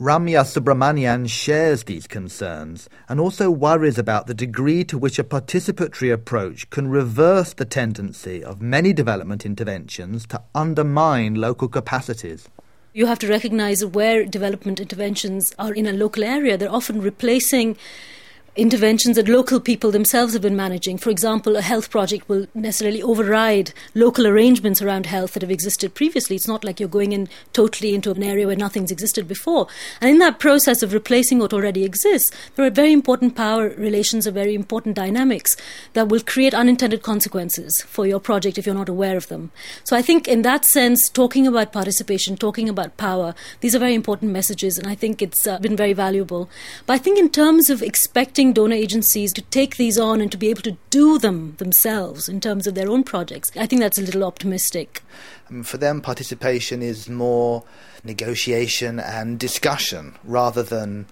Ramya Subrahmanian shares these concerns and also worries about the degree to which a participatory approach can reverse the tendency of many development interventions to undermine local capacities. You have to recognize where development interventions are in a local area, they're often replacing interventions that local people themselves have been managing. For example, a health project will necessarily override local arrangements around health that have existed previously. It's not like you're going in totally into an area where nothing's existed before. And in that process of replacing what already exists, there are very important power relations, are very important dynamics that will create unintended consequences for your project if you're not aware of them. So I think in that sense, talking about participation, talking about power, these are very important messages, and I think it's uh, been very valuable. But I think in terms of expecting donor agencies to take these on and to be able to do them themselves in terms of their own projects. I think that's a little optimistic. Um, for them, participation is more negotiation and discussion rather than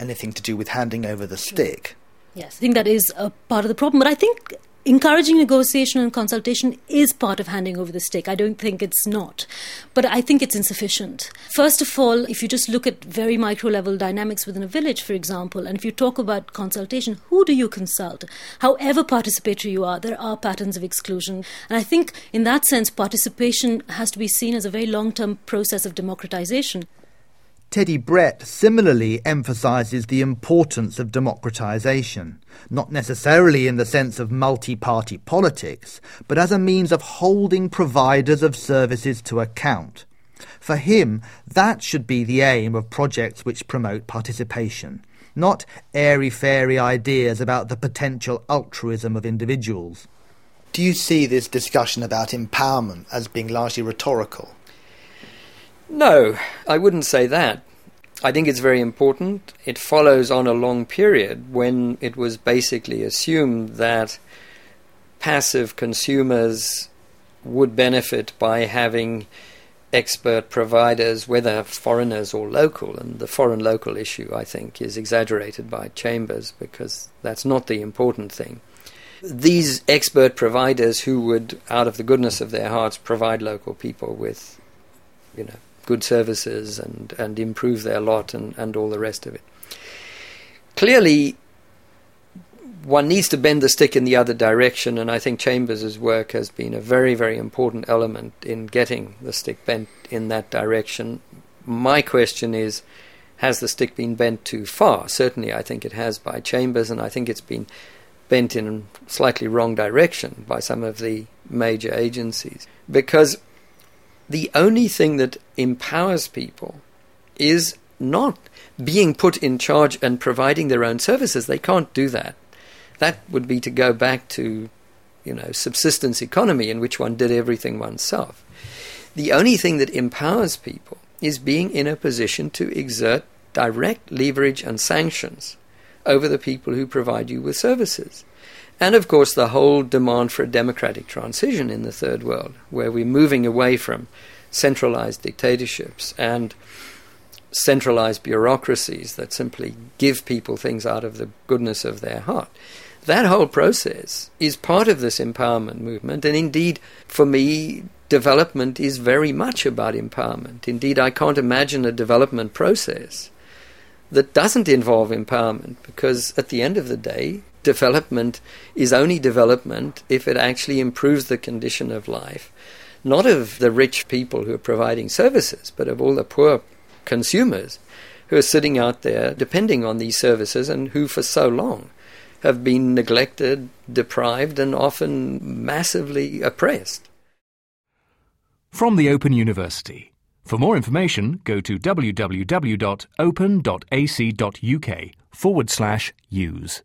anything to do with handing over the stick. Yes, I think that is a part of the problem. But I think encouraging negotiation and consultation is part of handing over the stick. I don't think it's not. But I think it's insufficient. First of all, if you just look at very micro level dynamics within a village, for example, and if you talk about consultation, who do you consult? However participatory you are, there are patterns of exclusion. And I think in that sense, participation has to be seen as a very long term process of democratization. Teddy Brett similarly emphasises the importance of democratisation, not necessarily in the sense of multi party politics, but as a means of holding providers of services to account. For him, that should be the aim of projects which promote participation, not airy fairy ideas about the potential altruism of individuals. Do you see this discussion about empowerment as being largely rhetorical? No, I wouldn't say that. I think it's very important. It follows on a long period when it was basically assumed that passive consumers would benefit by having expert providers, whether foreigners or local. And the foreign local issue, I think, is exaggerated by Chambers because that's not the important thing. These expert providers who would, out of the goodness of their hearts, provide local people with, you know, good services and, and improve their lot and, and all the rest of it. Clearly, one needs to bend the stick in the other direction, and I think Chambers' work has been a very, very important element in getting the stick bent in that direction. My question is has the stick been bent too far? Certainly, I think it has by Chambers, and I think it's been bent in a slightly wrong direction by some of the major agencies. Because the only thing that empowers people is not being put in charge and providing their own services. They can't do that. That would be to go back to, you know, subsistence economy in which one did everything oneself. The only thing that empowers people is being in a position to exert direct leverage and sanctions over the people who provide you with services. And of course, the whole demand for a democratic transition in the third world, where we're moving away from centralized dictatorships and centralized bureaucracies that simply give people things out of the goodness of their heart. That whole process is part of this empowerment movement, and indeed, for me, development is very much about empowerment. Indeed, I can't imagine a development process that doesn't involve empowerment because at the end of the day, development is only development if it actually improves the condition of life, not of the rich people who are providing services, but of all the poor consumers who are sitting out there depending on these services and who for so long have been neglected, deprived, and often massively oppressed. From the Open University. For more information, go to www.open.ac.uk forward slash use.